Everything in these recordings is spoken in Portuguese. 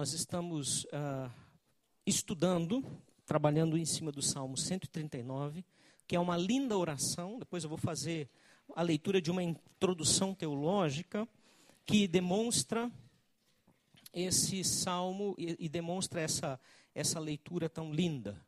Nós estamos uh, estudando, trabalhando em cima do Salmo 139, que é uma linda oração. Depois eu vou fazer a leitura de uma introdução teológica que demonstra esse salmo e, e demonstra essa, essa leitura tão linda.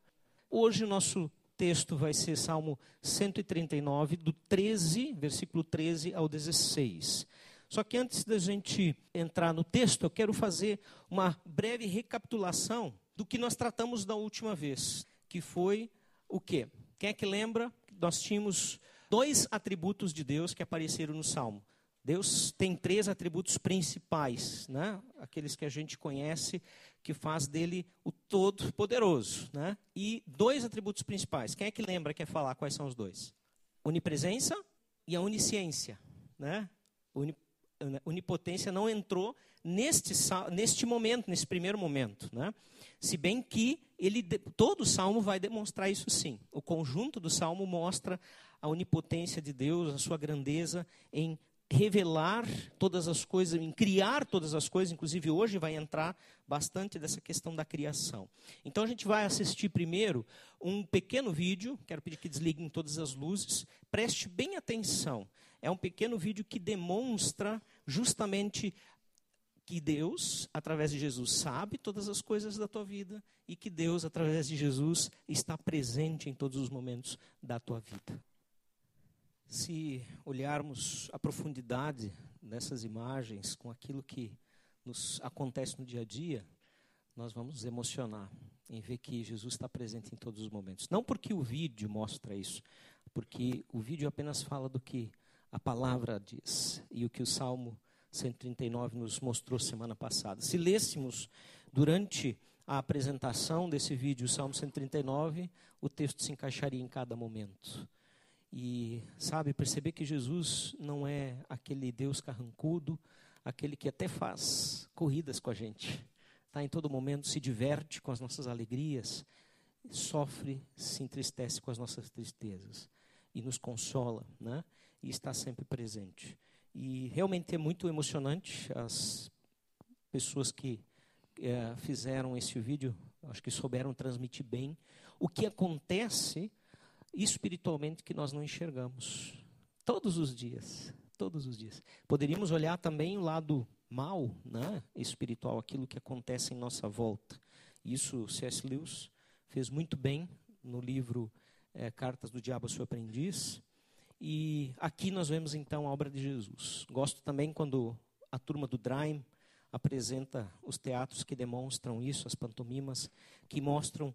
Hoje o nosso texto vai ser Salmo 139, do 13, versículo 13 ao 16. Só que antes da gente entrar no texto, eu quero fazer uma breve recapitulação do que nós tratamos da última vez, que foi o quê? Quem é que lembra? Nós tínhamos dois atributos de Deus que apareceram no Salmo. Deus tem três atributos principais, né? Aqueles que a gente conhece, que faz dele o todo-poderoso, né? E dois atributos principais. Quem é que lembra, quer falar quais são os dois? Onipresença e a onisciência, né? Onipotência não entrou neste, neste momento, nesse primeiro momento. Né? Se bem que ele, todo o salmo vai demonstrar isso sim. O conjunto do salmo mostra a onipotência de Deus, a sua grandeza em revelar todas as coisas, em criar todas as coisas, inclusive hoje vai entrar bastante dessa questão da criação. Então a gente vai assistir primeiro um pequeno vídeo, quero pedir que desliguem todas as luzes, preste bem atenção. É um pequeno vídeo que demonstra justamente que Deus, através de Jesus, sabe todas as coisas da tua vida e que Deus, através de Jesus, está presente em todos os momentos da tua vida. Se olharmos a profundidade dessas imagens com aquilo que nos acontece no dia a dia, nós vamos nos emocionar em ver que Jesus está presente em todos os momentos. Não porque o vídeo mostra isso, porque o vídeo apenas fala do que a palavra diz e o que o Salmo 139 nos mostrou semana passada. Se lêssemos durante a apresentação desse vídeo, o Salmo 139, o texto se encaixaria em cada momento. E, sabe, perceber que Jesus não é aquele Deus carrancudo, aquele que até faz corridas com a gente, está em todo momento, se diverte com as nossas alegrias, sofre, se entristece com as nossas tristezas e nos consola, né? E está sempre presente. E realmente é muito emocionante as pessoas que é, fizeram esse vídeo, acho que souberam transmitir bem o que acontece espiritualmente que nós não enxergamos todos os dias, todos os dias. Poderíamos olhar também o lado mal, né, espiritual, aquilo que acontece em nossa volta. Isso C.S. Lewis fez muito bem no livro é, Cartas do Diabo ao Seu Aprendiz. E aqui nós vemos então a obra de Jesus. Gosto também quando a turma do Draim apresenta os teatros que demonstram isso, as pantomimas, que mostram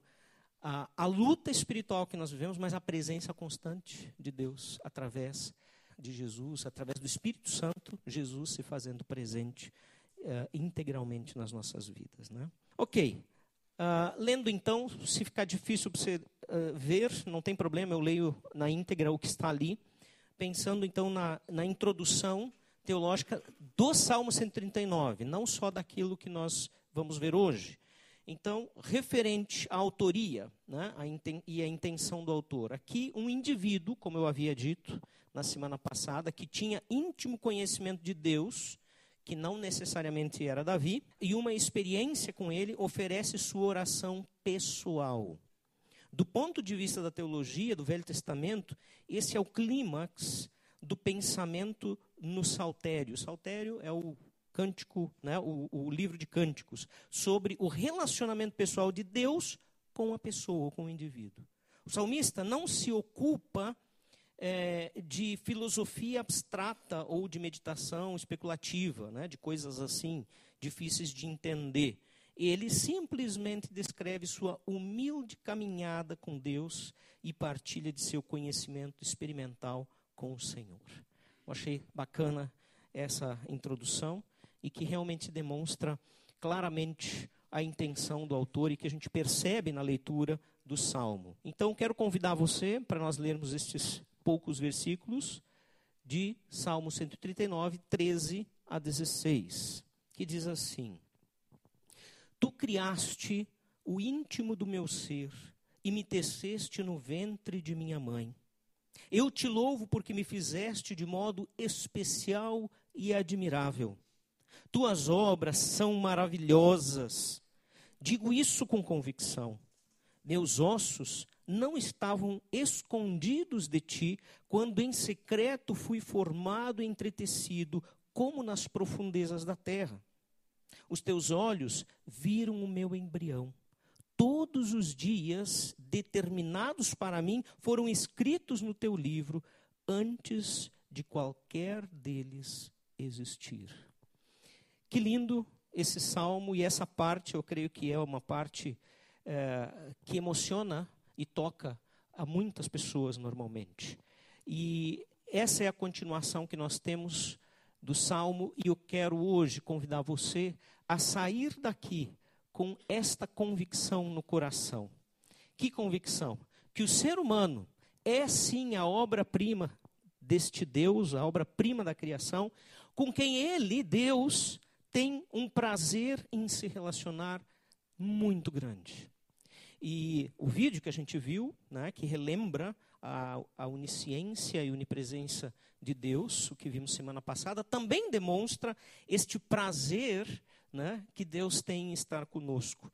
a, a luta espiritual que nós vivemos, mas a presença constante de Deus através de Jesus, através do Espírito Santo, Jesus se fazendo presente uh, integralmente nas nossas vidas. Né? Ok. Uh, lendo então, se ficar difícil para você uh, ver, não tem problema, eu leio na íntegra o que está ali pensando então na, na introdução teológica do Salmo 139, não só daquilo que nós vamos ver hoje. Então, referente à autoria né, a e a intenção do autor. Aqui, um indivíduo, como eu havia dito na semana passada, que tinha íntimo conhecimento de Deus, que não necessariamente era Davi, e uma experiência com ele, oferece sua oração pessoal. Do ponto de vista da teologia do Velho Testamento, esse é o clímax do pensamento no Saltério. O Saltério é o cântico, né, o, o livro de cânticos, sobre o relacionamento pessoal de Deus com a pessoa, com o indivíduo. O salmista não se ocupa é, de filosofia abstrata ou de meditação especulativa, né, de coisas assim difíceis de entender ele simplesmente descreve sua humilde caminhada com Deus e partilha de seu conhecimento experimental com o Senhor. Eu achei bacana essa introdução e que realmente demonstra claramente a intenção do autor e que a gente percebe na leitura do salmo. Então, quero convidar você para nós lermos estes poucos versículos de Salmo 139, 13 a 16, que diz assim: Tu criaste o íntimo do meu ser e me teceste no ventre de minha mãe. Eu te louvo porque me fizeste de modo especial e admirável. Tuas obras são maravilhosas. Digo isso com convicção. Meus ossos não estavam escondidos de ti, quando em secreto fui formado e entretecido, como nas profundezas da terra. Os teus olhos viram o meu embrião. Todos os dias determinados para mim foram escritos no teu livro antes de qualquer deles existir. Que lindo esse salmo e essa parte, eu creio que é uma parte é, que emociona e toca a muitas pessoas normalmente. E essa é a continuação que nós temos do salmo e eu quero hoje convidar você a sair daqui com esta convicção no coração. Que convicção? Que o ser humano é sim a obra-prima deste Deus, a obra-prima da criação, com quem ele, Deus, tem um prazer em se relacionar muito grande. E o vídeo que a gente viu, né, que relembra a, a onisciência e onipresença de Deus, o que vimos semana passada, também demonstra este prazer né, que Deus tem em estar conosco.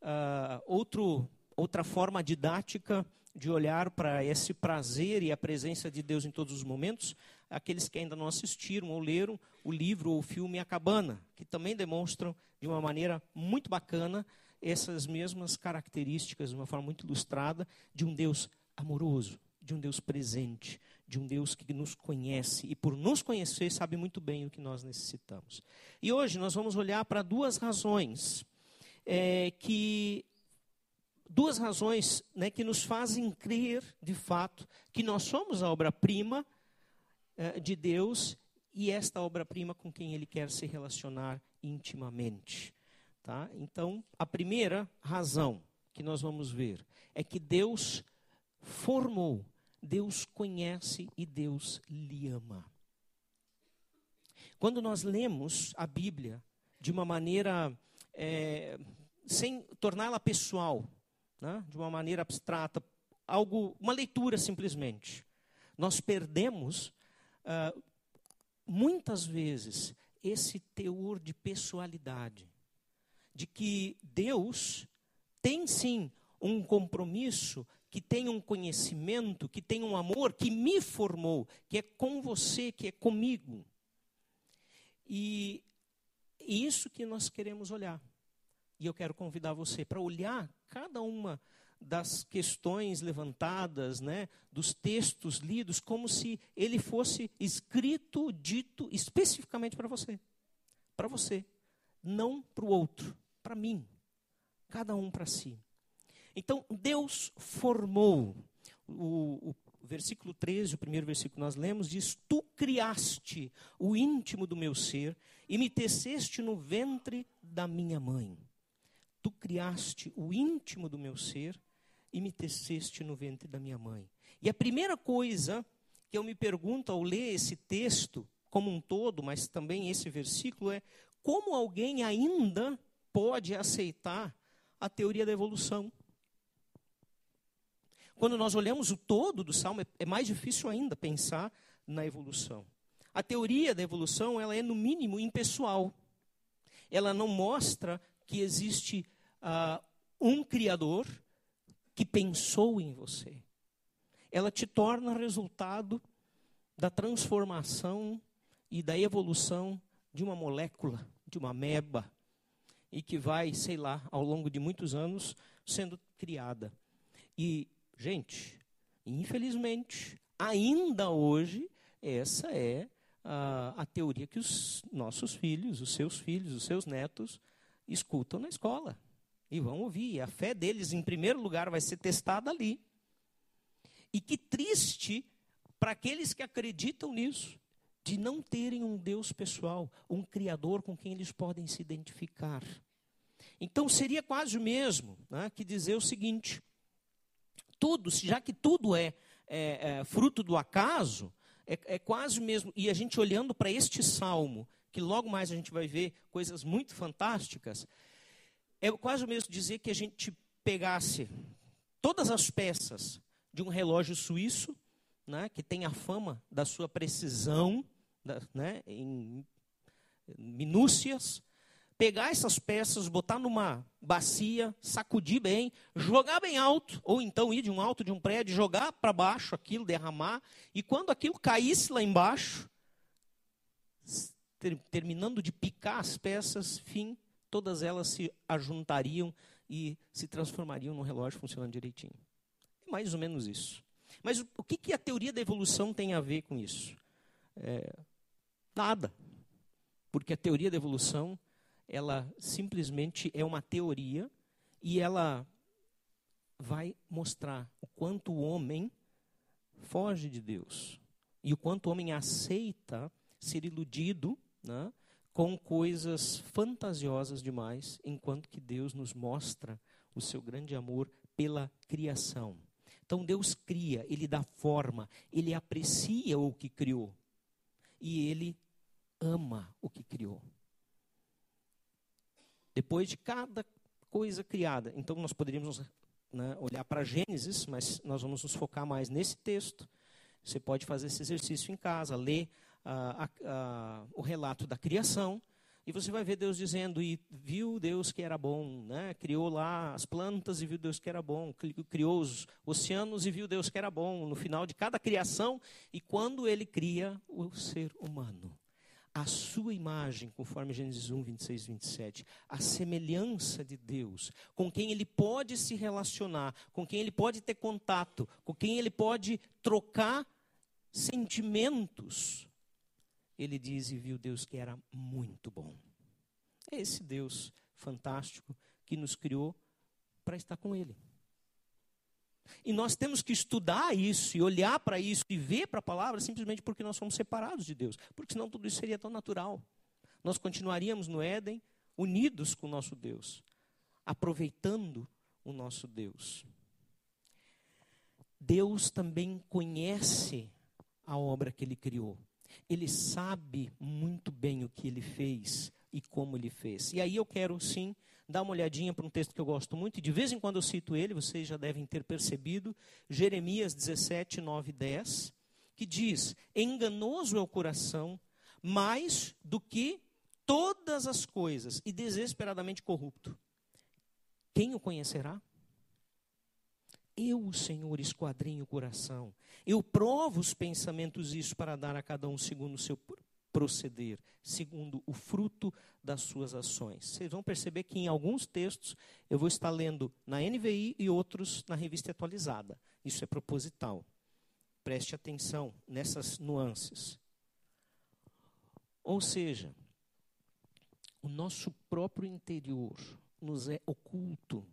Uh, outro, outra forma didática de olhar para esse prazer e a presença de Deus em todos os momentos, aqueles que ainda não assistiram ou leram o livro ou o filme A Cabana, que também demonstram de uma maneira muito bacana essas mesmas características, de uma forma muito ilustrada, de um Deus amoroso, de um Deus presente, de um Deus que nos conhece e, por nos conhecer, sabe muito bem o que nós necessitamos. E hoje nós vamos olhar para duas razões é, que duas razões né, que nos fazem crer, de fato, que nós somos a obra-prima eh, de Deus e esta obra-prima com quem Ele quer se relacionar intimamente. Tá? Então, a primeira razão que nós vamos ver é que Deus formou, Deus conhece e Deus lhe ama. Quando nós lemos a Bíblia de uma maneira, é, sem torná-la pessoal, né, de uma maneira abstrata, algo, uma leitura simplesmente. Nós perdemos uh, muitas vezes esse teor de pessoalidade, de que Deus tem sim um compromisso, que tem um conhecimento, que tem um amor, que me formou, que é com você, que é comigo. E isso que nós queremos olhar. E eu quero convidar você para olhar cada uma das questões levantadas, né, dos textos lidos, como se ele fosse escrito, dito especificamente para você. Para você. Não para o outro. Para mim. Cada um para si. Então, Deus formou. O, o versículo 13, o primeiro versículo que nós lemos, diz: Tu criaste o íntimo do meu ser e me teceste no ventre da minha mãe. Tu criaste o íntimo do meu ser e me teceste no ventre da minha mãe. E a primeira coisa que eu me pergunto ao ler esse texto como um todo, mas também esse versículo, é como alguém ainda pode aceitar a teoria da evolução? Quando nós olhamos o todo do salmo, é mais difícil ainda pensar na evolução. A teoria da evolução, ela é no mínimo impessoal. Ela não mostra que existe uh, um Criador que pensou em você. Ela te torna resultado da transformação e da evolução de uma molécula, de uma ameba, e que vai, sei lá, ao longo de muitos anos sendo criada. E, gente, infelizmente, ainda hoje, essa é a, a teoria que os nossos filhos, os seus filhos, os seus netos escutam na escola e vão ouvir. A fé deles, em primeiro lugar, vai ser testada ali. E que triste para aqueles que acreditam nisso, de não terem um Deus pessoal, um Criador com quem eles podem se identificar. Então seria quase o mesmo né, que dizer o seguinte: tudo, já que tudo é, é, é fruto do acaso, é, é quase mesmo. E a gente olhando para este salmo, que logo mais a gente vai ver coisas muito fantásticas, é quase o mesmo dizer que a gente pegasse todas as peças de um relógio suíço, né, que tem a fama da sua precisão, da, né, em minúcias, pegar essas peças, botar numa bacia, sacudir bem, jogar bem alto, ou então ir de um alto de um prédio, jogar para baixo aquilo, derramar, e quando aquilo caísse lá embaixo, ter, terminando de picar as peças, fim, todas elas se ajuntariam e se transformariam num relógio funcionando direitinho. É mais ou menos isso. Mas o, o que, que a teoria da evolução tem a ver com isso? É, nada. Porque a teoria da evolução ela simplesmente é uma teoria e ela vai mostrar o quanto o homem foge de Deus e o quanto o homem aceita ser iludido né, com coisas fantasiosas demais, enquanto que Deus nos mostra o seu grande amor pela criação. Então Deus cria, ele dá forma, ele aprecia o que criou e ele ama o que criou depois de cada coisa criada. Então, nós poderíamos né, olhar para Gênesis, mas nós vamos nos focar mais nesse texto. Você pode fazer esse exercício em casa, ler ah, ah, o relato da criação, e você vai ver Deus dizendo, e viu Deus que era bom, né? criou lá as plantas e viu Deus que era bom, criou os oceanos e viu Deus que era bom, no final de cada criação, e quando ele cria o ser humano a sua imagem, conforme Gênesis 1, 26, 27, a semelhança de Deus, com quem ele pode se relacionar, com quem ele pode ter contato, com quem ele pode trocar sentimentos. Ele diz e viu Deus que era muito bom. É esse Deus fantástico que nos criou para estar com Ele. E nós temos que estudar isso e olhar para isso e ver para a palavra simplesmente porque nós somos separados de Deus. Porque senão tudo isso seria tão natural. Nós continuaríamos no Éden unidos com o nosso Deus, aproveitando o nosso Deus. Deus também conhece a obra que ele criou. Ele sabe muito bem o que ele fez e como ele fez. E aí eu quero sim dá uma olhadinha para um texto que eu gosto muito, e de vez em quando eu cito ele, vocês já devem ter percebido, Jeremias 17, 9 e 10, que diz: Enganoso é o coração mais do que todas as coisas, e desesperadamente corrupto. Quem o conhecerá? Eu, o Senhor, esquadrinho o coração. Eu provo os pensamentos isso para dar a cada um segundo o seu proceder segundo o fruto das suas ações. Vocês vão perceber que em alguns textos eu vou estar lendo na NVI e outros na revista atualizada. Isso é proposital. Preste atenção nessas nuances. Ou seja, o nosso próprio interior nos é oculto.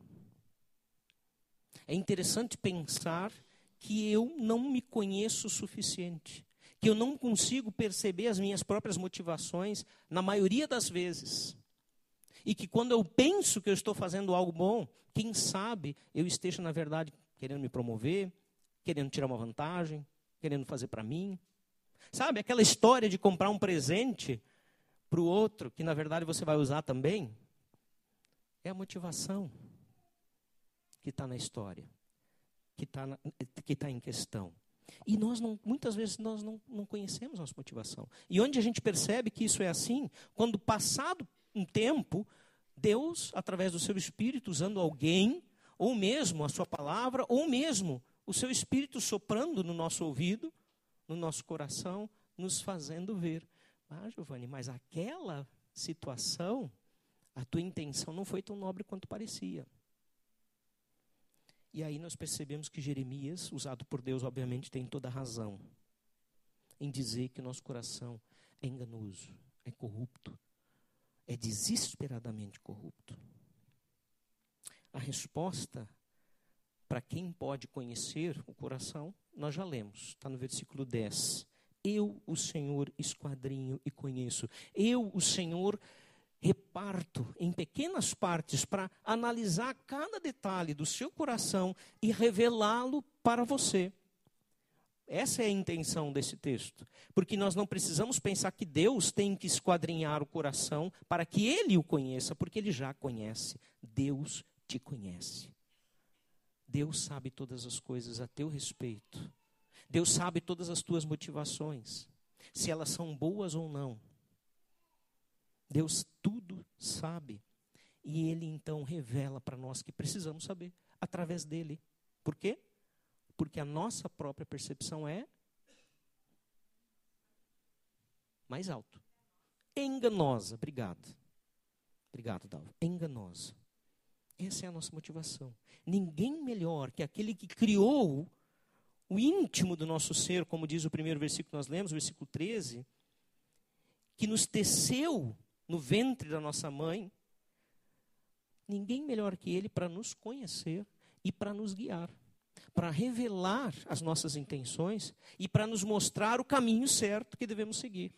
É interessante pensar que eu não me conheço o suficiente que eu não consigo perceber as minhas próprias motivações na maioria das vezes. E que quando eu penso que eu estou fazendo algo bom, quem sabe eu esteja, na verdade, querendo me promover, querendo tirar uma vantagem, querendo fazer para mim. Sabe aquela história de comprar um presente para o outro, que na verdade você vai usar também? É a motivação que está na história, que está que tá em questão. E nós não, muitas vezes nós não, não conhecemos nossa motivação. E onde a gente percebe que isso é assim, quando passado um tempo, Deus, através do seu Espírito, usando alguém, ou mesmo a sua palavra, ou mesmo o seu Espírito soprando no nosso ouvido, no nosso coração, nos fazendo ver. Ah, Giovanni, mas aquela situação, a tua intenção não foi tão nobre quanto parecia. E aí nós percebemos que Jeremias, usado por Deus, obviamente, tem toda a razão em dizer que nosso coração é enganoso, é corrupto, é desesperadamente corrupto. A resposta para quem pode conhecer o coração, nós já lemos, está no versículo 10. Eu, o Senhor, esquadrinho e conheço. Eu, o Senhor, reparto em pequenas partes para analisar cada detalhe do seu coração e revelá-lo para você. Essa é a intenção desse texto. Porque nós não precisamos pensar que Deus tem que esquadrinhar o coração para que ele o conheça, porque ele já conhece. Deus te conhece. Deus sabe todas as coisas a teu respeito. Deus sabe todas as tuas motivações, se elas são boas ou não. Deus tudo sabe. E Ele então revela para nós que precisamos saber através dele. Por quê? Porque a nossa própria percepção é mais alto. Enganosa. Obrigado. Obrigado, Dalva. Enganosa. Essa é a nossa motivação. Ninguém melhor que aquele que criou o íntimo do nosso ser, como diz o primeiro versículo que nós lemos, o versículo 13, que nos teceu no ventre da nossa mãe, ninguém melhor que ele para nos conhecer e para nos guiar, para revelar as nossas intenções e para nos mostrar o caminho certo que devemos seguir.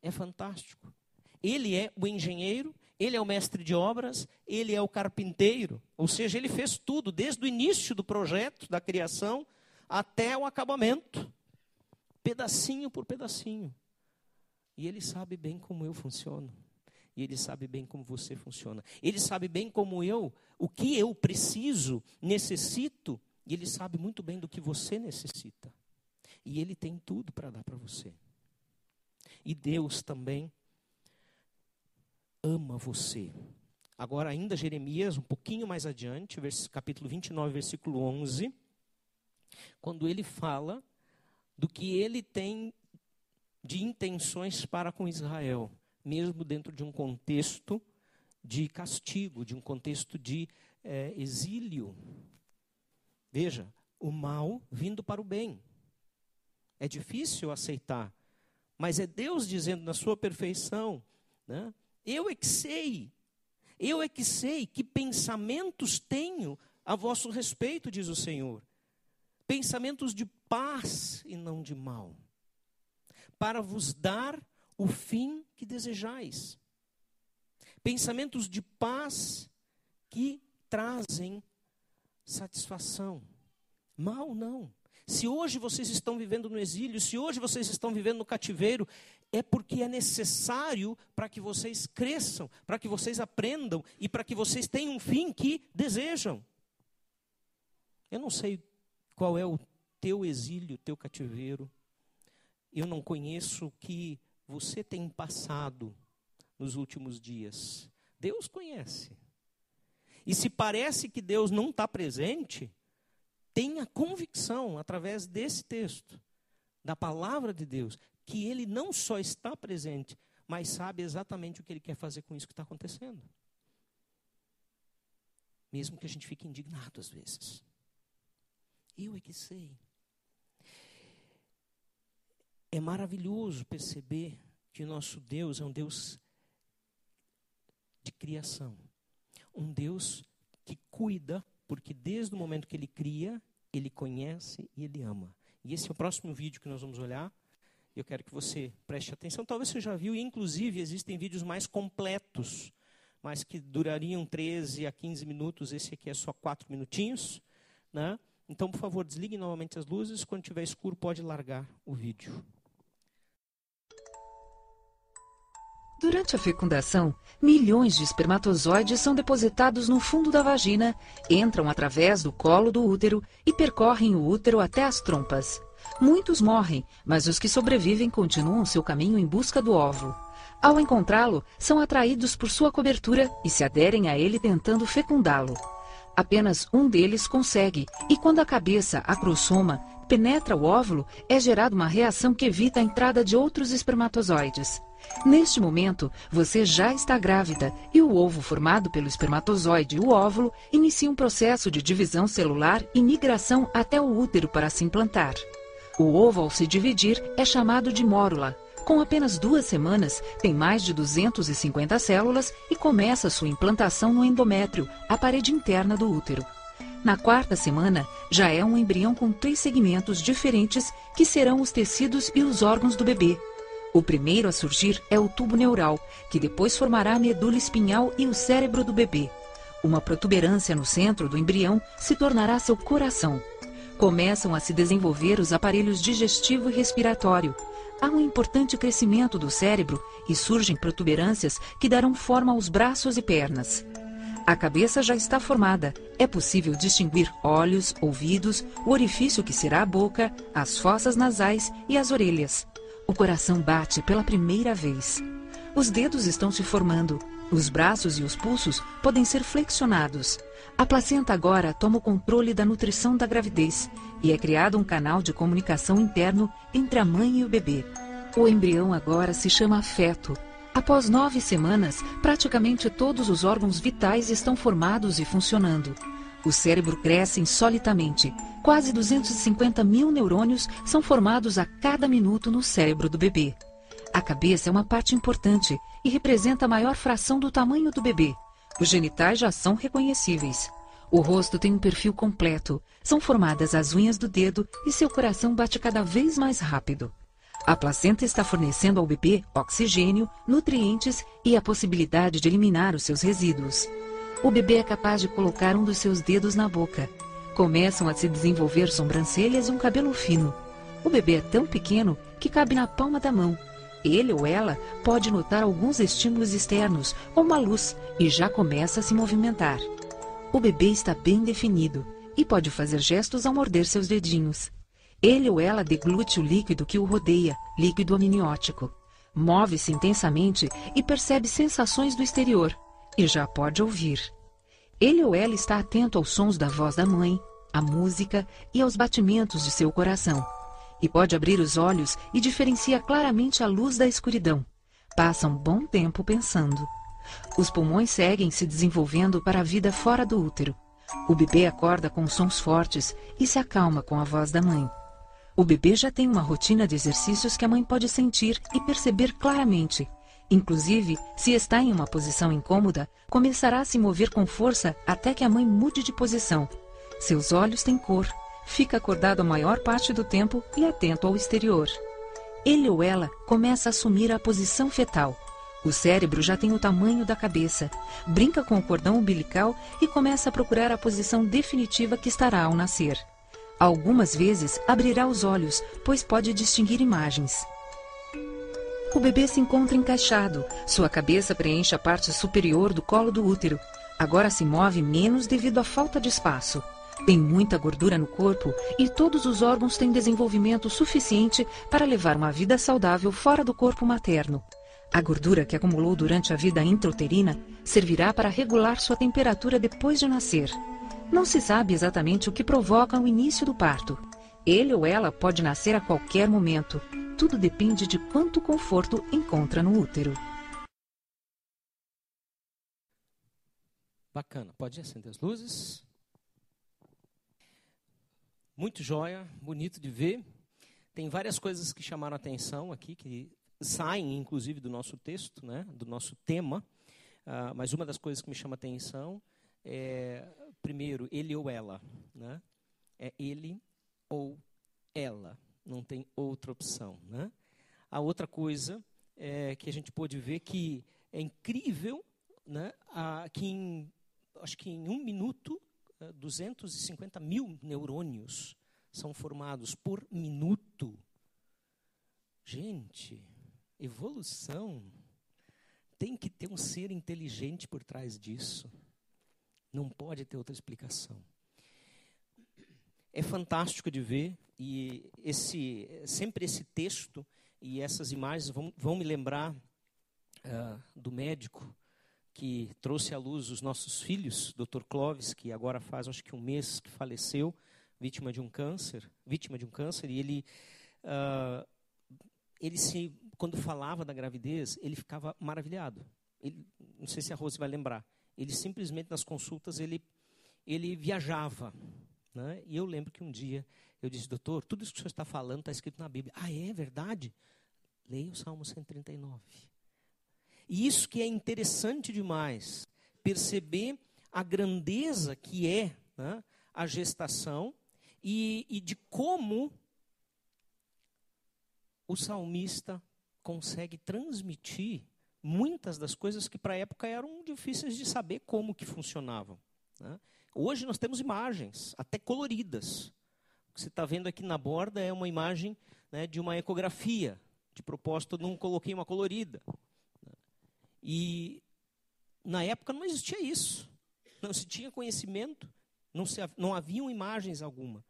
É fantástico. Ele é o engenheiro, ele é o mestre de obras, ele é o carpinteiro, ou seja, ele fez tudo, desde o início do projeto, da criação, até o acabamento, pedacinho por pedacinho. E ele sabe bem como eu funciono. E ele sabe bem como você funciona. Ele sabe bem como eu, o que eu preciso, necessito, e ele sabe muito bem do que você necessita. E ele tem tudo para dar para você. E Deus também ama você. Agora, ainda Jeremias, um pouquinho mais adiante, capítulo 29, versículo 11, quando ele fala do que ele tem de intenções para com Israel, mesmo dentro de um contexto de castigo, de um contexto de é, exílio. Veja, o mal vindo para o bem. É difícil aceitar, mas é Deus dizendo na sua perfeição, né? Eu é que sei. Eu é que sei que pensamentos tenho a vosso respeito, diz o Senhor. Pensamentos de paz e não de mal. Para vos dar o fim que desejais. Pensamentos de paz que trazem satisfação. Mal não. Se hoje vocês estão vivendo no exílio, se hoje vocês estão vivendo no cativeiro, é porque é necessário para que vocês cresçam, para que vocês aprendam e para que vocês tenham um fim que desejam. Eu não sei qual é o teu exílio, o teu cativeiro. Eu não conheço o que você tem passado nos últimos dias. Deus conhece. E se parece que Deus não está presente, tenha convicção, através desse texto, da palavra de Deus, que ele não só está presente, mas sabe exatamente o que ele quer fazer com isso que está acontecendo. Mesmo que a gente fique indignado às vezes. Eu é que sei. É maravilhoso perceber que nosso Deus é um Deus de criação. Um Deus que cuida porque desde o momento que ele cria, ele conhece e ele ama. E esse é o próximo vídeo que nós vamos olhar. Eu quero que você preste atenção. Talvez você já viu, e inclusive existem vídeos mais completos, mas que durariam 13 a 15 minutos. Esse aqui é só 4 minutinhos. Né? Então, por favor, desligue novamente as luzes. Quando tiver escuro, pode largar o vídeo. Durante a fecundação, milhões de espermatozoides são depositados no fundo da vagina, entram através do colo do útero e percorrem o útero até as trompas. Muitos morrem, mas os que sobrevivem continuam seu caminho em busca do óvulo. Ao encontrá-lo, são atraídos por sua cobertura e se aderem a ele tentando fecundá-lo. Apenas um deles consegue, e quando a cabeça, a crossoma, penetra o óvulo, é gerada uma reação que evita a entrada de outros espermatozoides. Neste momento, você já está grávida e o ovo formado pelo espermatozoide e o óvulo inicia um processo de divisão celular e migração até o útero para se implantar. O ovo, ao se dividir, é chamado de mórula. Com apenas duas semanas, tem mais de 250 células e começa sua implantação no endométrio, a parede interna do útero. Na quarta semana, já é um embrião com três segmentos diferentes que serão os tecidos e os órgãos do bebê. O primeiro a surgir é o tubo neural, que depois formará a medula espinhal e o cérebro do bebê. Uma protuberância no centro do embrião se tornará seu coração. Começam a se desenvolver os aparelhos digestivo e respiratório. Há um importante crescimento do cérebro e surgem protuberâncias que darão forma aos braços e pernas. A cabeça já está formada. É possível distinguir olhos, ouvidos, o orifício que será a boca, as fossas nasais e as orelhas. O coração bate pela primeira vez. Os dedos estão se formando. Os braços e os pulsos podem ser flexionados. A placenta agora toma o controle da nutrição da gravidez e é criado um canal de comunicação interno entre a mãe e o bebê. O embrião agora se chama feto. Após nove semanas, praticamente todos os órgãos vitais estão formados e funcionando. O cérebro cresce insolitamente. Quase 250 mil neurônios são formados a cada minuto no cérebro do bebê. A cabeça é uma parte importante e representa a maior fração do tamanho do bebê. Os genitais já são reconhecíveis. O rosto tem um perfil completo. São formadas as unhas do dedo e seu coração bate cada vez mais rápido. A placenta está fornecendo ao bebê oxigênio, nutrientes e a possibilidade de eliminar os seus resíduos. O bebê é capaz de colocar um dos seus dedos na boca. Começam a se desenvolver sobrancelhas e um cabelo fino. O bebê é tão pequeno que cabe na palma da mão. Ele ou ela pode notar alguns estímulos externos, como uma luz, e já começa a se movimentar. O bebê está bem definido e pode fazer gestos ao morder seus dedinhos. Ele ou ela deglute o líquido que o rodeia, líquido amniótico. Move-se intensamente e percebe sensações do exterior, e já pode ouvir. Ele ou ela está atento aos sons da voz da mãe, à música e aos batimentos de seu coração. E pode abrir os olhos e diferencia claramente a luz da escuridão. Passa um bom tempo pensando. Os pulmões seguem se desenvolvendo para a vida fora do útero. O bebê acorda com sons fortes e se acalma com a voz da mãe. O bebê já tem uma rotina de exercícios que a mãe pode sentir e perceber claramente. Inclusive, se está em uma posição incômoda, começará a se mover com força até que a mãe mude de posição. Seus olhos têm cor, fica acordado a maior parte do tempo e atento ao exterior. Ele ou ela começa a assumir a posição fetal. O cérebro já tem o tamanho da cabeça, brinca com o cordão umbilical e começa a procurar a posição definitiva que estará ao nascer. Algumas vezes abrirá os olhos, pois pode distinguir imagens. O bebê se encontra encaixado. Sua cabeça preenche a parte superior do colo do útero. Agora se move menos devido à falta de espaço. Tem muita gordura no corpo e todos os órgãos têm desenvolvimento suficiente para levar uma vida saudável fora do corpo materno. A gordura que acumulou durante a vida intrauterina servirá para regular sua temperatura depois de nascer. Não se sabe exatamente o que provoca o início do parto. Ele ou ela pode nascer a qualquer momento. Tudo depende de quanto conforto encontra no útero. Bacana. Pode acender as luzes. Muito joia, bonito de ver. Tem várias coisas que chamaram atenção aqui, que saem inclusive do nosso texto, né, do nosso tema. Uh, mas uma das coisas que me chama atenção é primeiro, ele ou ela. Né? É ele ou ela. Não tem outra opção. Né? A outra coisa é que a gente pôde ver que é incrível né, a, que em, acho que em um minuto, 250 é, mil neurônios são formados por minuto. Gente, evolução tem que ter um ser inteligente por trás disso. Não pode ter outra explicação. É fantástico de ver e esse sempre esse texto e essas imagens vão, vão me lembrar uh, do médico que trouxe à luz os nossos filhos, Dr. Clovis, que agora faz acho que um mês que faleceu, vítima de um câncer, vítima de um câncer, e ele uh, ele se quando falava da gravidez ele ficava maravilhado. Ele, não sei se a Rose vai lembrar. Ele simplesmente nas consultas ele ele viajava, né? E eu lembro que um dia eu disse, doutor, tudo isso que o senhor está falando está escrito na Bíblia. Ah, é verdade? Leia o Salmo 139. E isso que é interessante demais, perceber a grandeza que é né, a gestação e, e de como o salmista consegue transmitir muitas das coisas que para a época eram difíceis de saber como que funcionavam. Né? Hoje nós temos imagens, até coloridas. O que você está vendo aqui na borda é uma imagem né, de uma ecografia. De propósito, não coloquei uma colorida. E na época não existia isso. Não se tinha conhecimento, não, se, não haviam imagens alguma.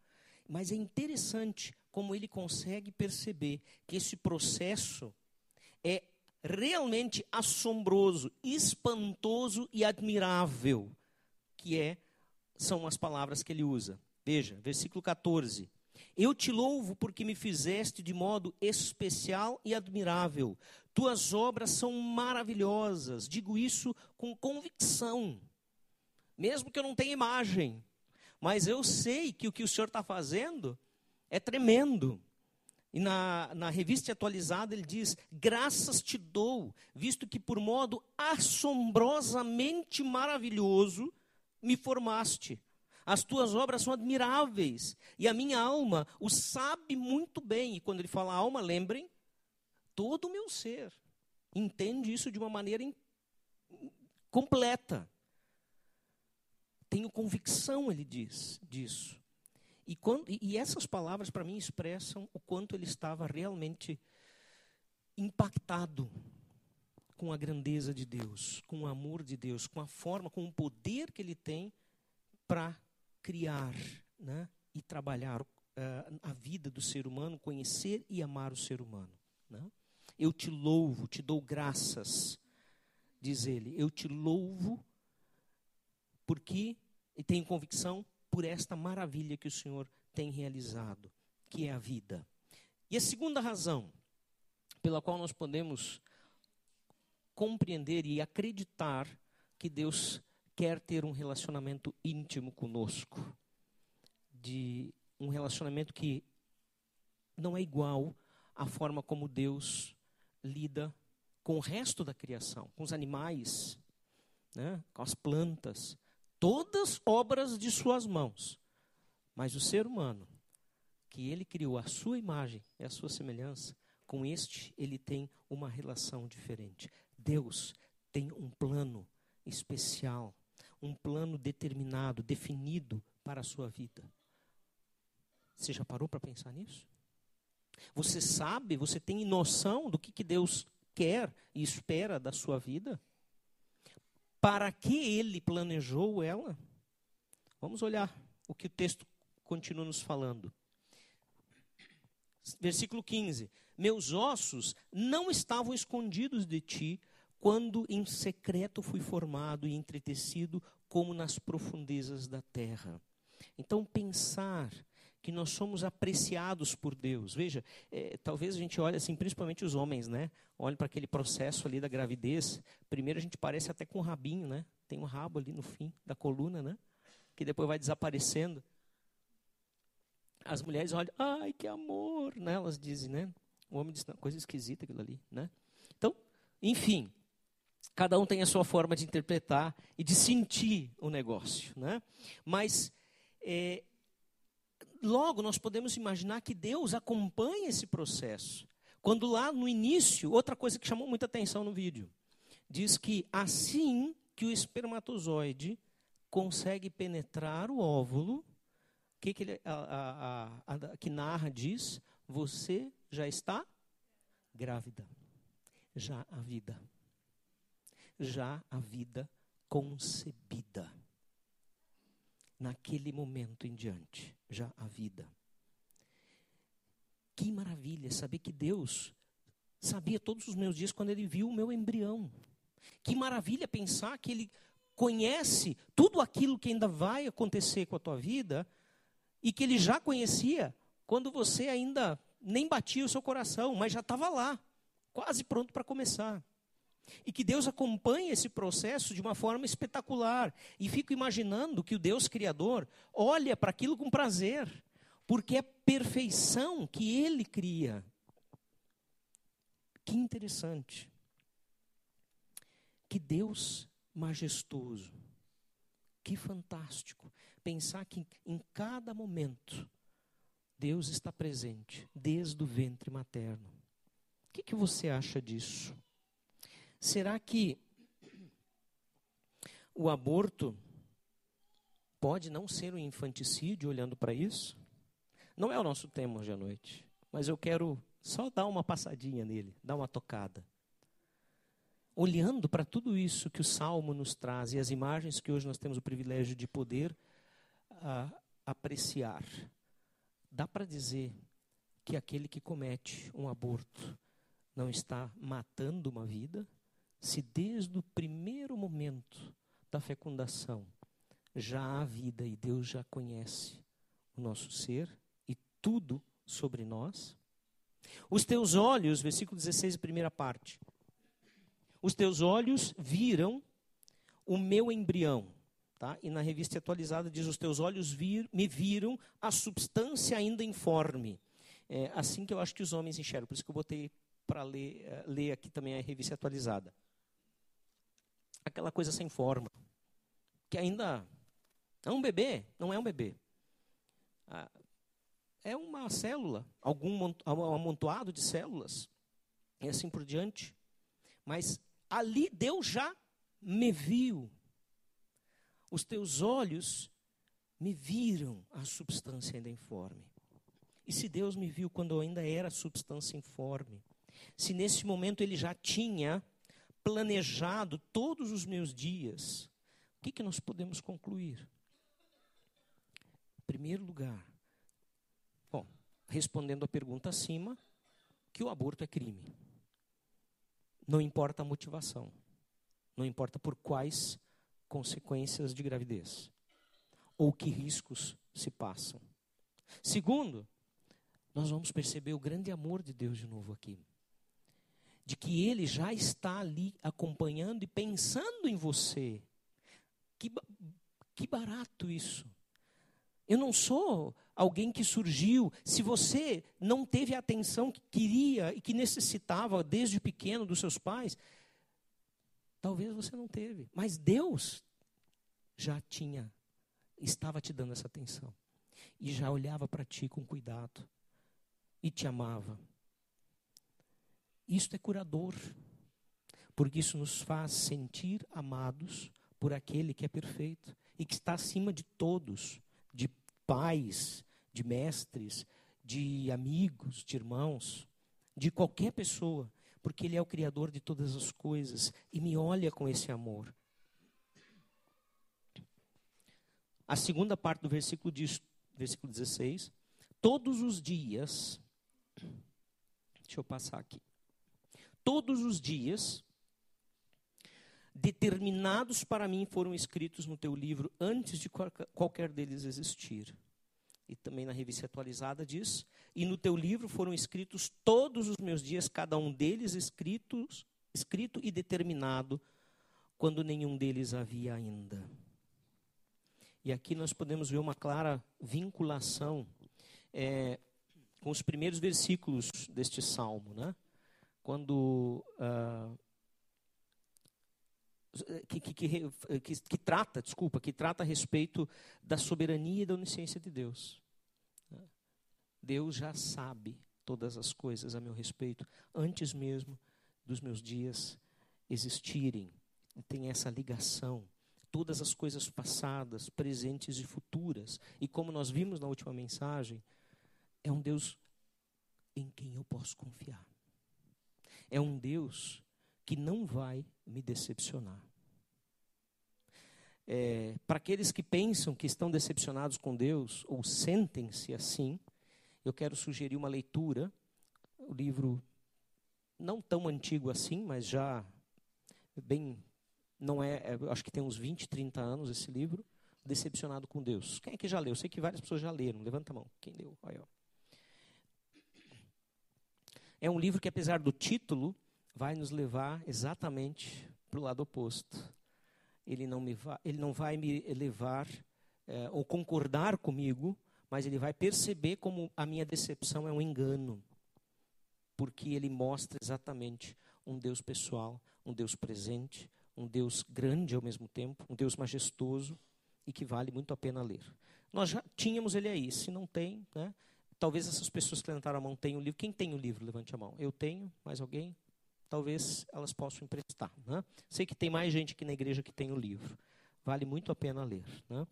Mas é interessante como ele consegue perceber que esse processo é realmente assombroso, espantoso e admirável, que é são as palavras que ele usa. Veja, versículo 14. Eu te louvo porque me fizeste de modo especial e admirável. Tuas obras são maravilhosas. Digo isso com convicção. Mesmo que eu não tenha imagem. Mas eu sei que o que o Senhor está fazendo é tremendo. E na, na revista atualizada ele diz: Graças te dou, visto que por modo assombrosamente maravilhoso me formaste. As tuas obras são admiráveis, e a minha alma o sabe muito bem. E quando ele fala alma, lembrem, todo o meu ser entende isso de uma maneira in... completa. Tenho convicção, ele diz, disso. E, quando, e essas palavras, para mim, expressam o quanto ele estava realmente impactado com a grandeza de Deus, com o amor de Deus, com a forma, com o poder que ele tem para criar né, e trabalhar uh, a vida do ser humano, conhecer e amar o ser humano. Né? Eu te louvo, te dou graças, diz ele. Eu te louvo porque, e tenho convicção, por esta maravilha que o Senhor tem realizado, que é a vida. E a segunda razão pela qual nós podemos compreender e acreditar que Deus quer ter um relacionamento íntimo conosco, de um relacionamento que não é igual à forma como Deus lida com o resto da criação, com os animais, né, com as plantas, todas obras de suas mãos. Mas o ser humano, que ele criou a sua imagem e a sua semelhança, com este ele tem uma relação diferente. Deus tem um plano especial, um plano determinado, definido para a sua vida. Você já parou para pensar nisso? Você sabe, você tem noção do que, que Deus quer e espera da sua vida? Para que ele planejou ela? Vamos olhar o que o texto continua nos falando. Versículo 15: Meus ossos não estavam escondidos de ti quando em secreto fui formado e entretecido como nas profundezas da terra. Então, pensar que nós somos apreciados por Deus. Veja, é, talvez a gente olhe assim, principalmente os homens, né? Olhe para aquele processo ali da gravidez. Primeiro a gente parece até com um rabinho, né? Tem um rabo ali no fim da coluna, né? Que depois vai desaparecendo. As mulheres olham, ai, que amor, né? Elas dizem, né? O homem diz, coisa esquisita aquilo ali, né? Então, enfim, cada um tem a sua forma de interpretar e de sentir o negócio, né? Mas é, logo nós podemos imaginar que Deus acompanha esse processo. Quando lá no início, outra coisa que chamou muita atenção no vídeo, diz que assim que o espermatozoide consegue penetrar o óvulo, que, que, ele, a, a, a, que narra diz? Você já está grávida. Já a vida. Já a vida concebida naquele momento em diante, já a vida. Que maravilha saber que Deus sabia todos os meus dias quando Ele viu o meu embrião. Que maravilha pensar que Ele conhece tudo aquilo que ainda vai acontecer com a tua vida e que Ele já conhecia quando você ainda nem batia o seu coração, mas já estava lá, quase pronto para começar. E que Deus acompanha esse processo de uma forma espetacular. E fico imaginando que o Deus Criador olha para aquilo com prazer, porque é perfeição que Ele cria. Que interessante. Que Deus majestoso. Que fantástico. Pensar que em cada momento Deus está presente, desde o ventre materno. O que, que você acha disso? Será que o aborto pode não ser um infanticídio olhando para isso? Não é o nosso tema hoje à noite, mas eu quero só dar uma passadinha nele, dar uma tocada. Olhando para tudo isso que o Salmo nos traz e as imagens que hoje nós temos o privilégio de poder uh, apreciar, dá para dizer que aquele que comete um aborto não está matando uma vida, se desde o primeiro momento da fecundação já há vida e Deus já conhece o nosso ser e tudo sobre nós? Os teus olhos, versículo 16, primeira parte. Os teus olhos viram o meu embrião. Tá? E na revista atualizada diz: Os teus olhos vir, me viram a substância ainda informe. É assim que eu acho que os homens enxergam. Por isso que eu botei para ler, uh, ler aqui também a revista atualizada. Aquela coisa sem forma. Que ainda é um bebê, não é um bebê. Ah, é uma célula, algum amontoado de células, e assim por diante. Mas ali Deus já me viu. Os teus olhos me viram a substância ainda informe. E se Deus me viu quando eu ainda era substância informe, se nesse momento Ele já tinha planejado todos os meus dias, o que, que nós podemos concluir? Em primeiro lugar, bom, respondendo a pergunta acima, que o aborto é crime. Não importa a motivação. Não importa por quais consequências de gravidez ou que riscos se passam. Segundo, nós vamos perceber o grande amor de Deus de novo aqui. De que Ele já está ali acompanhando e pensando em você. Que, que barato isso. Eu não sou alguém que surgiu. Se você não teve a atenção que queria e que necessitava desde pequeno dos seus pais, Talvez você não teve, mas Deus já tinha, estava te dando essa atenção. E já olhava para ti com cuidado. E te amava. Isto é curador. Porque isso nos faz sentir amados por aquele que é perfeito e que está acima de todos, de pais, de mestres, de amigos, de irmãos, de qualquer pessoa porque Ele é o Criador de todas as coisas e me olha com esse amor. A segunda parte do versículo diz, versículo 16: Todos os dias, deixa eu passar aqui. Todos os dias determinados para mim foram escritos no teu livro antes de qualquer deles existir e também na revista atualizada diz: E no teu livro foram escritos todos os meus dias, cada um deles escritos, escrito e determinado, quando nenhum deles havia ainda. E aqui nós podemos ver uma clara vinculação é, com os primeiros versículos deste salmo, né? Quando uh, que, que, que, que, trata, desculpa, que trata a respeito da soberania e da onisciência de Deus. Deus já sabe todas as coisas a meu respeito, antes mesmo dos meus dias existirem. Tem essa ligação. Todas as coisas passadas, presentes e futuras. E como nós vimos na última mensagem, é um Deus em quem eu posso confiar. É um Deus que não vai me decepcionar. É, para aqueles que pensam que estão decepcionados com Deus, ou sentem-se assim, eu quero sugerir uma leitura, o um livro não tão antigo assim, mas já bem, não é, é, acho que tem uns 20, 30 anos esse livro, Decepcionado com Deus. Quem é que já leu? Eu sei que várias pessoas já leram, levanta a mão. Quem leu? Aí, ó. É um livro que, apesar do título, vai nos levar exatamente para o lado oposto. Ele não, me vai, ele não vai me levar é, ou concordar comigo mas ele vai perceber como a minha decepção é um engano, porque ele mostra exatamente um Deus pessoal, um Deus presente, um Deus grande ao mesmo tempo, um Deus majestoso e que vale muito a pena ler. Nós já tínhamos ele aí, se não tem, né? Talvez essas pessoas que levantaram a mão tenham o livro. Quem tem o livro? Levante a mão. Eu tenho, mais alguém? Talvez elas possam emprestar. Né? Sei que tem mais gente aqui na igreja que tem o livro. Vale muito a pena ler. Né?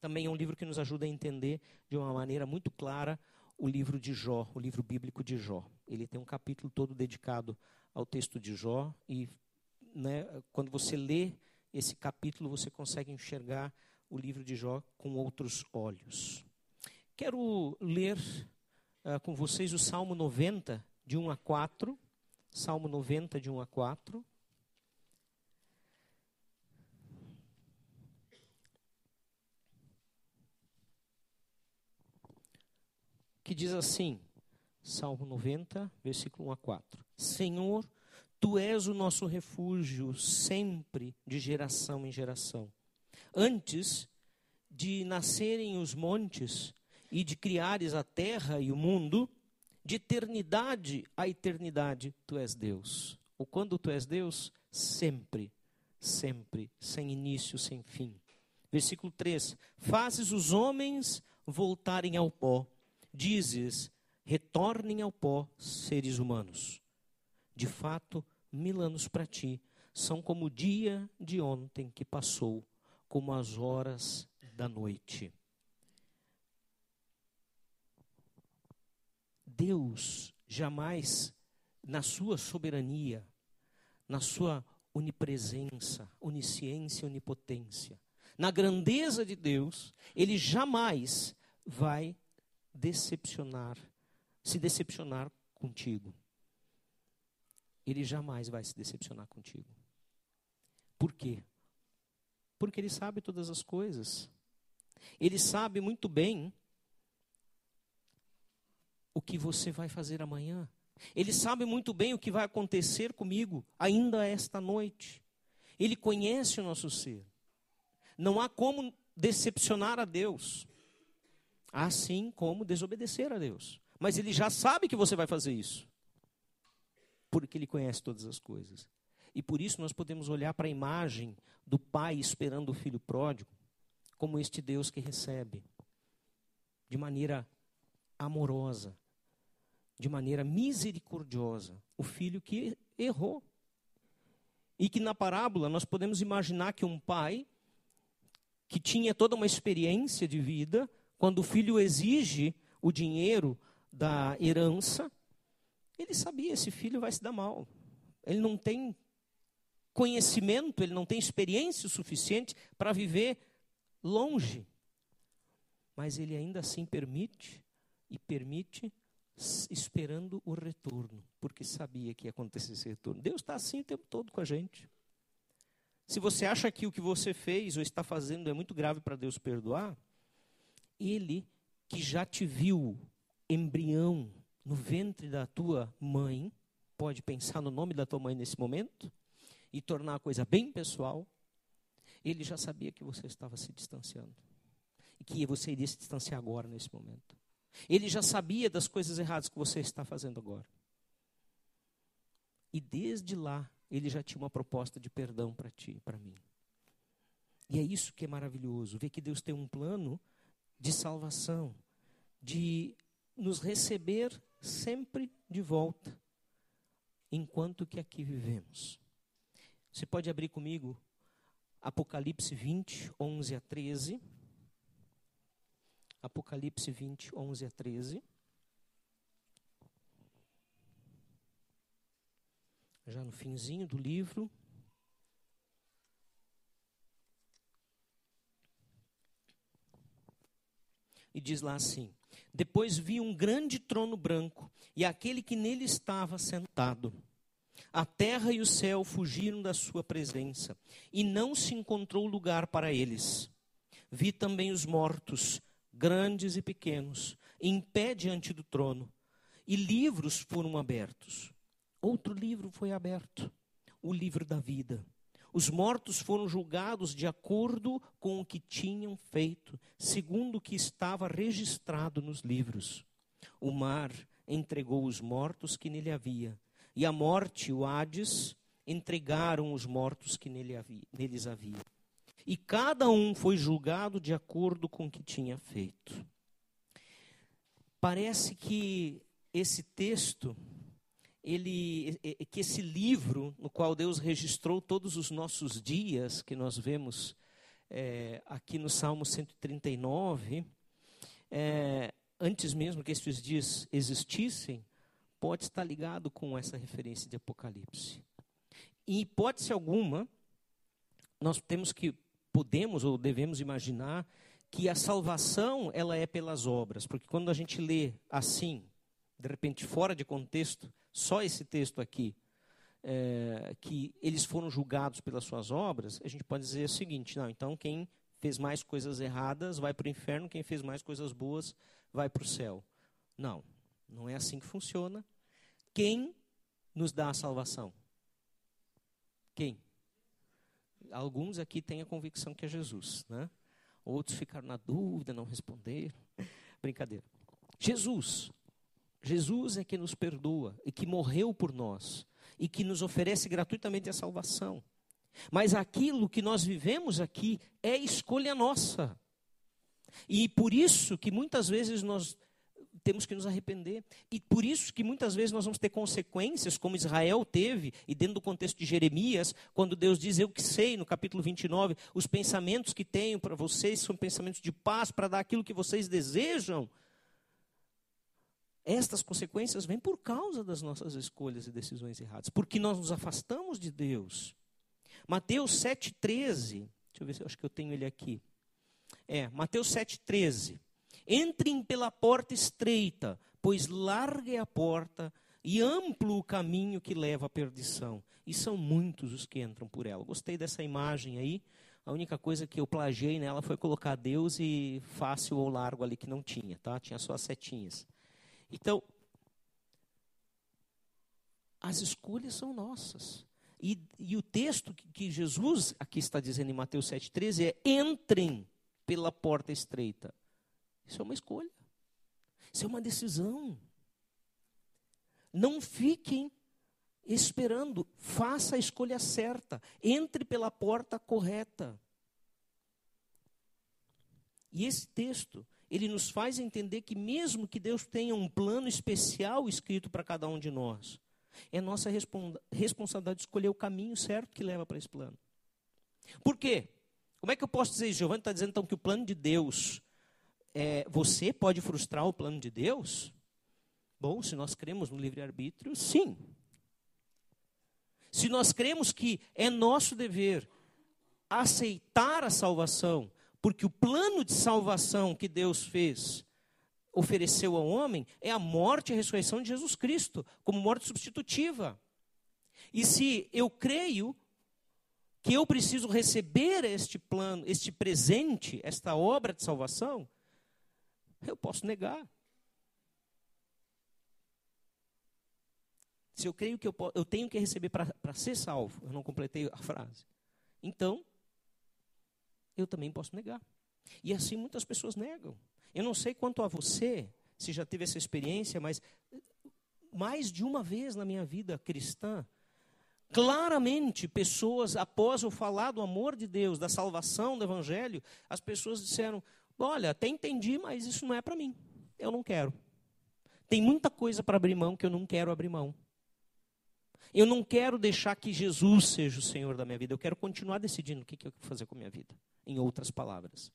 Também é um livro que nos ajuda a entender de uma maneira muito clara o livro de Jó, o livro bíblico de Jó. Ele tem um capítulo todo dedicado ao texto de Jó e né, quando você lê esse capítulo você consegue enxergar o livro de Jó com outros olhos. Quero ler uh, com vocês o Salmo 90 de 1 a 4. Salmo 90, de 1 a 4. Que diz assim, Salmo 90, versículo 1 a 4. Senhor, tu és o nosso refúgio sempre de geração em geração. Antes de nascerem os montes e de criares a terra e o mundo, de eternidade a eternidade, tu és Deus. Ou quando tu és Deus, sempre, sempre, sem início, sem fim. Versículo 3: Fazes os homens voltarem ao pó, dizes: retornem ao pó, seres humanos. De fato, mil anos para ti são como o dia de ontem que passou, como as horas da noite. Deus jamais, na sua soberania, na sua onipresença, onisciência, onipotência, na grandeza de Deus, ele jamais vai decepcionar, se decepcionar contigo. Ele jamais vai se decepcionar contigo. Por quê? Porque ele sabe todas as coisas. Ele sabe muito bem o que você vai fazer amanhã. Ele sabe muito bem o que vai acontecer comigo ainda esta noite. Ele conhece o nosso ser. Não há como decepcionar a Deus. Há sim como desobedecer a Deus. Mas ele já sabe que você vai fazer isso. Porque ele conhece todas as coisas. E por isso nós podemos olhar para a imagem do pai esperando o filho pródigo como este Deus que recebe de maneira amorosa, de maneira misericordiosa, o filho que errou. E que na parábola nós podemos imaginar que um pai que tinha toda uma experiência de vida, quando o filho exige o dinheiro da herança, ele sabia esse filho vai se dar mal. Ele não tem conhecimento, ele não tem experiência suficiente para viver longe. Mas ele ainda assim permite e permite esperando o retorno, porque sabia que ia acontecer esse retorno. Deus está assim o tempo todo com a gente. Se você acha que o que você fez ou está fazendo é muito grave para Deus perdoar, Ele que já te viu embrião no ventre da tua mãe, pode pensar no nome da tua mãe nesse momento e tornar a coisa bem pessoal. Ele já sabia que você estava se distanciando e que você iria se distanciar agora nesse momento. Ele já sabia das coisas erradas que você está fazendo agora. E desde lá, ele já tinha uma proposta de perdão para ti para mim. E é isso que é maravilhoso, ver que Deus tem um plano de salvação, de nos receber sempre de volta, enquanto que aqui vivemos. Você pode abrir comigo Apocalipse 20, 11 a 13. Apocalipse 20, 11 a 13. Já no finzinho do livro. E diz lá assim: Depois vi um grande trono branco, e aquele que nele estava sentado. A terra e o céu fugiram da sua presença, e não se encontrou lugar para eles. Vi também os mortos, grandes e pequenos, em pé diante do trono, e livros foram abertos. Outro livro foi aberto, o livro da vida. Os mortos foram julgados de acordo com o que tinham feito, segundo o que estava registrado nos livros. O mar entregou os mortos que nele havia, e a morte, o Hades, entregaram os mortos que nele havia, neles havia e cada um foi julgado de acordo com o que tinha feito. Parece que esse texto, ele, que esse livro no qual Deus registrou todos os nossos dias, que nós vemos é, aqui no Salmo 139, é, antes mesmo que esses dias existissem, pode estar ligado com essa referência de Apocalipse. Em hipótese alguma, nós temos que podemos ou devemos imaginar que a salvação ela é pelas obras, porque quando a gente lê assim, de repente fora de contexto, só esse texto aqui, é, que eles foram julgados pelas suas obras, a gente pode dizer o seguinte: não, então quem fez mais coisas erradas vai para o inferno, quem fez mais coisas boas vai para o céu. Não, não é assim que funciona. Quem nos dá a salvação? Quem? Alguns aqui têm a convicção que é Jesus, né? Outros ficaram na dúvida, não responderam. Brincadeira. Jesus. Jesus é que nos perdoa e que morreu por nós e que nos oferece gratuitamente a salvação. Mas aquilo que nós vivemos aqui é escolha nossa. E por isso que muitas vezes nós temos que nos arrepender. E por isso que muitas vezes nós vamos ter consequências, como Israel teve, e dentro do contexto de Jeremias, quando Deus diz: Eu que sei, no capítulo 29, os pensamentos que tenho para vocês são pensamentos de paz, para dar aquilo que vocês desejam. Estas consequências vêm por causa das nossas escolhas e decisões erradas, porque nós nos afastamos de Deus. Mateus 7,13, deixa eu ver se eu acho que eu tenho ele aqui. É, Mateus 7,13. Entrem pela porta estreita, pois larga é a porta e amplo o caminho que leva à perdição. E são muitos os que entram por ela. Gostei dessa imagem aí. A única coisa que eu plagiei nela foi colocar Deus e fácil ou largo ali que não tinha, tá? Tinha só as setinhas. Então, as escolhas são nossas. E, e o texto que, que Jesus aqui está dizendo em Mateus 7,13 é: entrem pela porta estreita. Isso é uma escolha. Isso é uma decisão. Não fiquem esperando. Faça a escolha certa. Entre pela porta correta. E esse texto, ele nos faz entender que, mesmo que Deus tenha um plano especial escrito para cada um de nós, é nossa responsabilidade escolher o caminho certo que leva para esse plano. Por quê? Como é que eu posso dizer isso? Giovanni está dizendo então que o plano de Deus é, você pode frustrar o plano de Deus? Bom, se nós cremos no livre-arbítrio, sim. Se nós cremos que é nosso dever aceitar a salvação, porque o plano de salvação que Deus fez, ofereceu ao homem, é a morte e a ressurreição de Jesus Cristo, como morte substitutiva. E se eu creio que eu preciso receber este plano, este presente, esta obra de salvação, eu posso negar. Se eu creio que eu, eu tenho que receber para ser salvo, eu não completei a frase. Então, eu também posso negar. E assim muitas pessoas negam. Eu não sei quanto a você, se já teve essa experiência, mas mais de uma vez na minha vida cristã, claramente pessoas, após eu falar do amor de Deus, da salvação, do Evangelho, as pessoas disseram: Olha, até entendi, mas isso não é para mim. Eu não quero. Tem muita coisa para abrir mão que eu não quero abrir mão. Eu não quero deixar que Jesus seja o Senhor da minha vida. Eu quero continuar decidindo o que, eu quero fazer com a minha vida. Em outras palavras.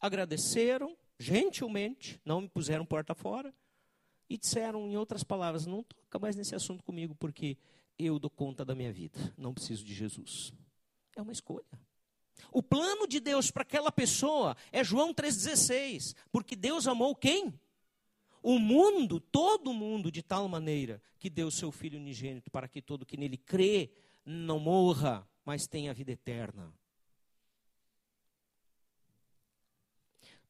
Agradeceram, gentilmente, não me puseram porta fora. E disseram, em outras palavras, não toca mais nesse assunto comigo, porque eu dou conta da minha vida. Não preciso de Jesus. É uma escolha. O plano de Deus para aquela pessoa é João 3,16. Porque Deus amou quem? O mundo, todo mundo, de tal maneira que deu seu Filho unigênito para que todo que nele crê não morra, mas tenha vida eterna.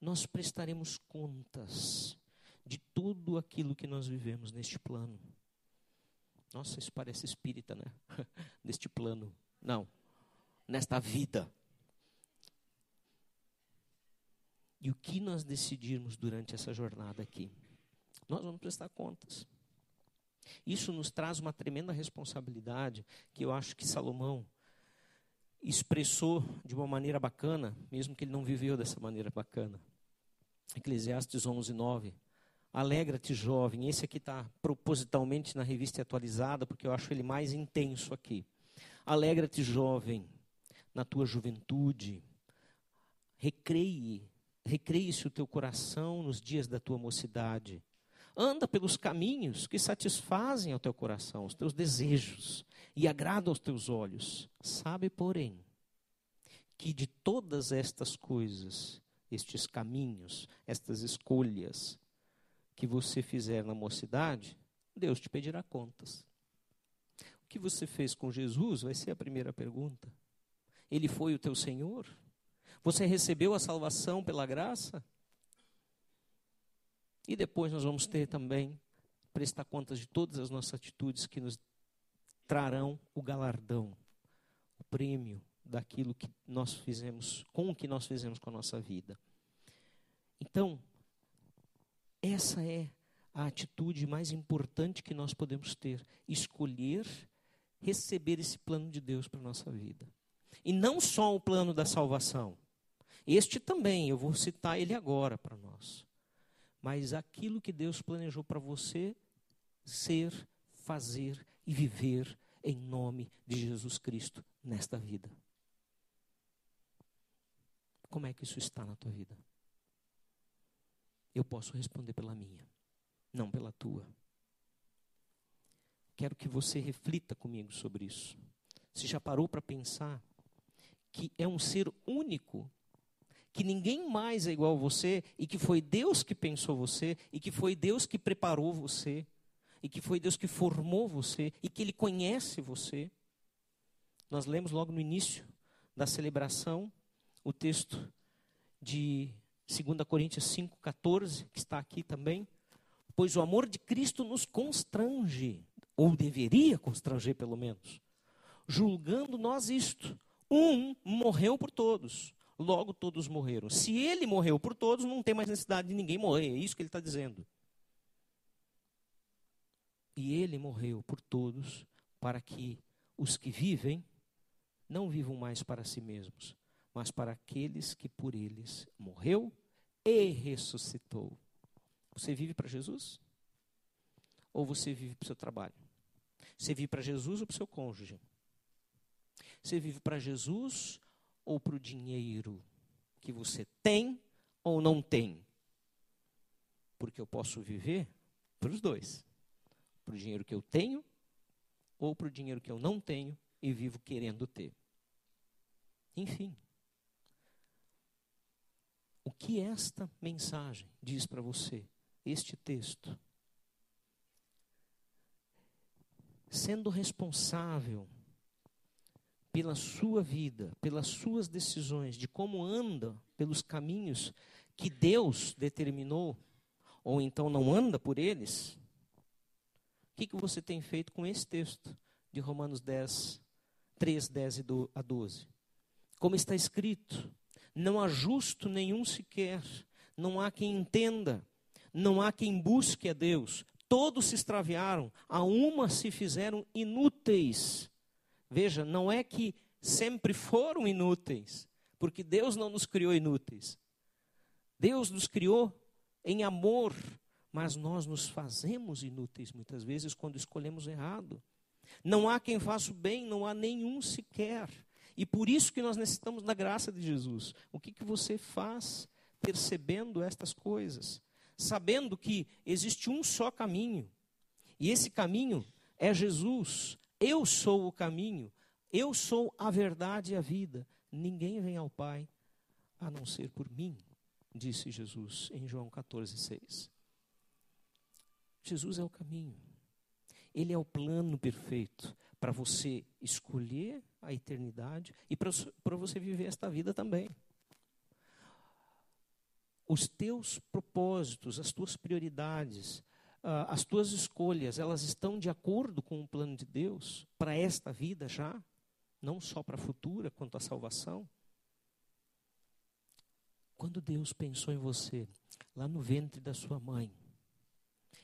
Nós prestaremos contas de tudo aquilo que nós vivemos neste plano. Nossa, isso parece espírita, né? neste plano. Não, nesta vida. E o que nós decidirmos durante essa jornada aqui, nós vamos prestar contas. Isso nos traz uma tremenda responsabilidade que eu acho que Salomão expressou de uma maneira bacana, mesmo que ele não viveu dessa maneira bacana. Eclesiastes 11, 9. Alegra-te, jovem. Esse aqui está propositalmente na revista atualizada, porque eu acho ele mais intenso aqui. Alegra-te, jovem, na tua juventude. Recreie recreie-se o teu coração nos dias da tua mocidade. Anda pelos caminhos que satisfazem ao teu coração, os teus desejos e agradam aos teus olhos. Sabe, porém, que de todas estas coisas, estes caminhos, estas escolhas, que você fizer na mocidade, Deus te pedirá contas. O que você fez com Jesus vai ser a primeira pergunta. Ele foi o teu Senhor? Você recebeu a salvação pela graça? E depois nós vamos ter também prestar contas de todas as nossas atitudes que nos trarão o galardão, o prêmio daquilo que nós fizemos, com o que nós fizemos com a nossa vida. Então, essa é a atitude mais importante que nós podemos ter: escolher receber esse plano de Deus para a nossa vida. E não só o plano da salvação. Este também, eu vou citar ele agora para nós. Mas aquilo que Deus planejou para você ser, fazer e viver em nome de Jesus Cristo nesta vida. Como é que isso está na tua vida? Eu posso responder pela minha, não pela tua. Quero que você reflita comigo sobre isso. Você já parou para pensar que é um ser único, que ninguém mais é igual a você e que foi Deus que pensou você e que foi Deus que preparou você e que foi Deus que formou você e que Ele conhece você. Nós lemos logo no início da celebração o texto de 2 Coríntios 5,14, que está aqui também. Pois o amor de Cristo nos constrange, ou deveria constranger pelo menos, julgando nós isto. Um morreu por todos, logo todos morreram. Se ele morreu por todos, não tem mais necessidade de ninguém morrer, é isso que ele está dizendo. E ele morreu por todos, para que os que vivem não vivam mais para si mesmos, mas para aqueles que por eles morreu e ressuscitou. Você vive para Jesus? Ou você vive para o seu trabalho? Você vive para Jesus ou para o seu cônjuge? Você vive para Jesus ou para o dinheiro que você tem ou não tem? Porque eu posso viver para os dois para o dinheiro que eu tenho ou para o dinheiro que eu não tenho e vivo querendo ter. Enfim. O que esta mensagem diz para você, este texto? Sendo responsável pela sua vida, pelas suas decisões, de como anda pelos caminhos que Deus determinou, ou então não anda por eles, o que, que você tem feito com esse texto de Romanos 10, 3, 10 a 12? Como está escrito: Não há justo nenhum sequer, não há quem entenda, não há quem busque a Deus. Todos se extraviaram, a uma se fizeram inúteis. Veja, não é que sempre foram inúteis, porque Deus não nos criou inúteis. Deus nos criou em amor, mas nós nos fazemos inúteis muitas vezes quando escolhemos errado. Não há quem faça o bem, não há nenhum sequer. E por isso que nós necessitamos da graça de Jesus. O que, que você faz percebendo estas coisas? Sabendo que existe um só caminho. E esse caminho é Jesus. Eu sou o caminho. Eu sou a verdade e a vida. Ninguém vem ao Pai a não ser por mim, disse Jesus em João 14, 6. Jesus é o caminho. Ele é o plano perfeito para você escolher a eternidade e para você viver esta vida também. Os teus propósitos, as tuas prioridades, uh, as tuas escolhas, elas estão de acordo com o plano de Deus para esta vida já, não só para a futura, quanto à salvação. Quando Deus pensou em você, lá no ventre da sua mãe,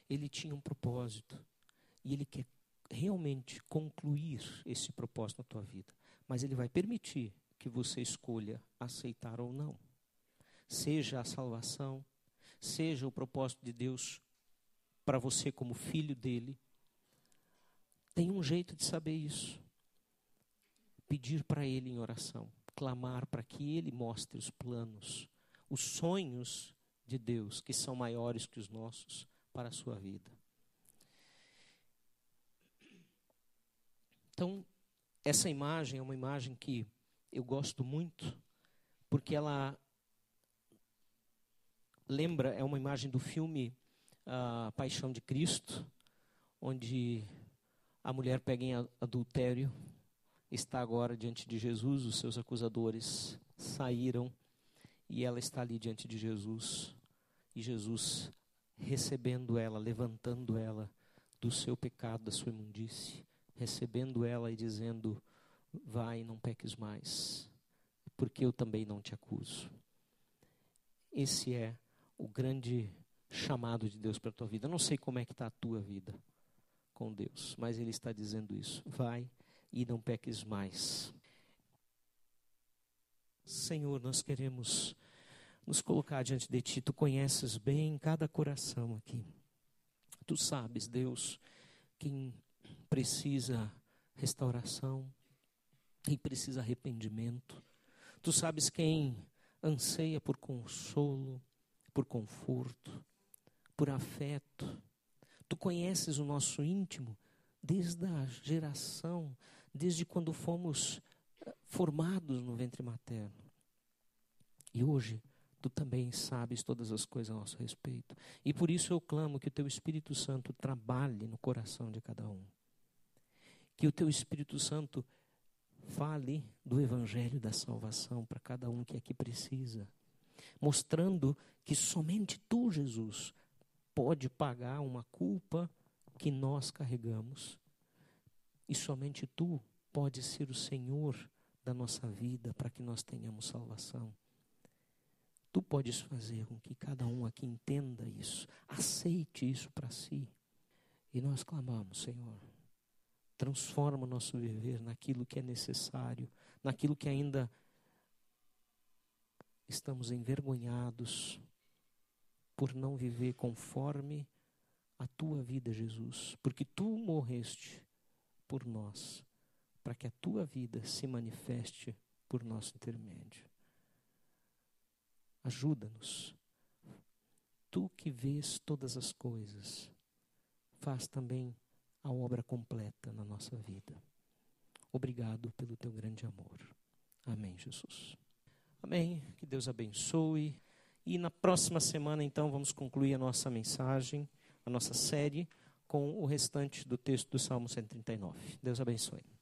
ele tinha um propósito. E ele quer realmente concluir esse propósito na tua vida. Mas ele vai permitir que você escolha aceitar ou não. Seja a salvação, seja o propósito de Deus para você como filho dele. Tem um jeito de saber isso. Pedir para ele em oração, clamar para que ele mostre os planos, os sonhos de Deus que são maiores que os nossos para a sua vida. Então, essa imagem é uma imagem que eu gosto muito, porque ela lembra, é uma imagem do filme a Paixão de Cristo, onde a mulher pega em adultério, está agora diante de Jesus, os seus acusadores saíram e ela está ali diante de Jesus. E Jesus recebendo ela, levantando ela do seu pecado, da sua imundície, recebendo ela e dizendo: Vai, não peques mais, porque eu também não te acuso. Esse é o grande chamado de Deus para a tua vida. Eu não sei como é que está a tua vida com Deus, mas Ele está dizendo isso. Vai e não peques mais. Senhor, nós queremos nos colocar diante de Ti. Tu conheces bem cada coração aqui. Tu sabes, Deus, quem precisa restauração, quem precisa arrependimento. Tu sabes quem anseia por consolo, por conforto, por afeto. Tu conheces o nosso íntimo desde a geração, desde quando fomos eh, formados no ventre materno. E hoje tu também sabes todas as coisas a nosso respeito. E por isso eu clamo que o teu Espírito Santo trabalhe no coração de cada um. Que o teu Espírito Santo fale do evangelho da salvação para cada um que aqui precisa, mostrando que somente tu, Jesus, pode pagar uma culpa que nós carregamos. E somente tu pode ser o Senhor da nossa vida para que nós tenhamos salvação. Tu podes fazer com que cada um aqui entenda isso, aceite isso para si. E nós clamamos, Senhor, transforma o nosso viver naquilo que é necessário, naquilo que ainda estamos envergonhados, por não viver conforme a tua vida, Jesus, porque tu morreste por nós, para que a tua vida se manifeste por nosso intermédio. Ajuda-nos. Tu que vês todas as coisas, faz também a obra completa na nossa vida. Obrigado pelo teu grande amor. Amém, Jesus. Amém. Que Deus abençoe. E na próxima semana, então, vamos concluir a nossa mensagem, a nossa série, com o restante do texto do Salmo 139. Deus abençoe.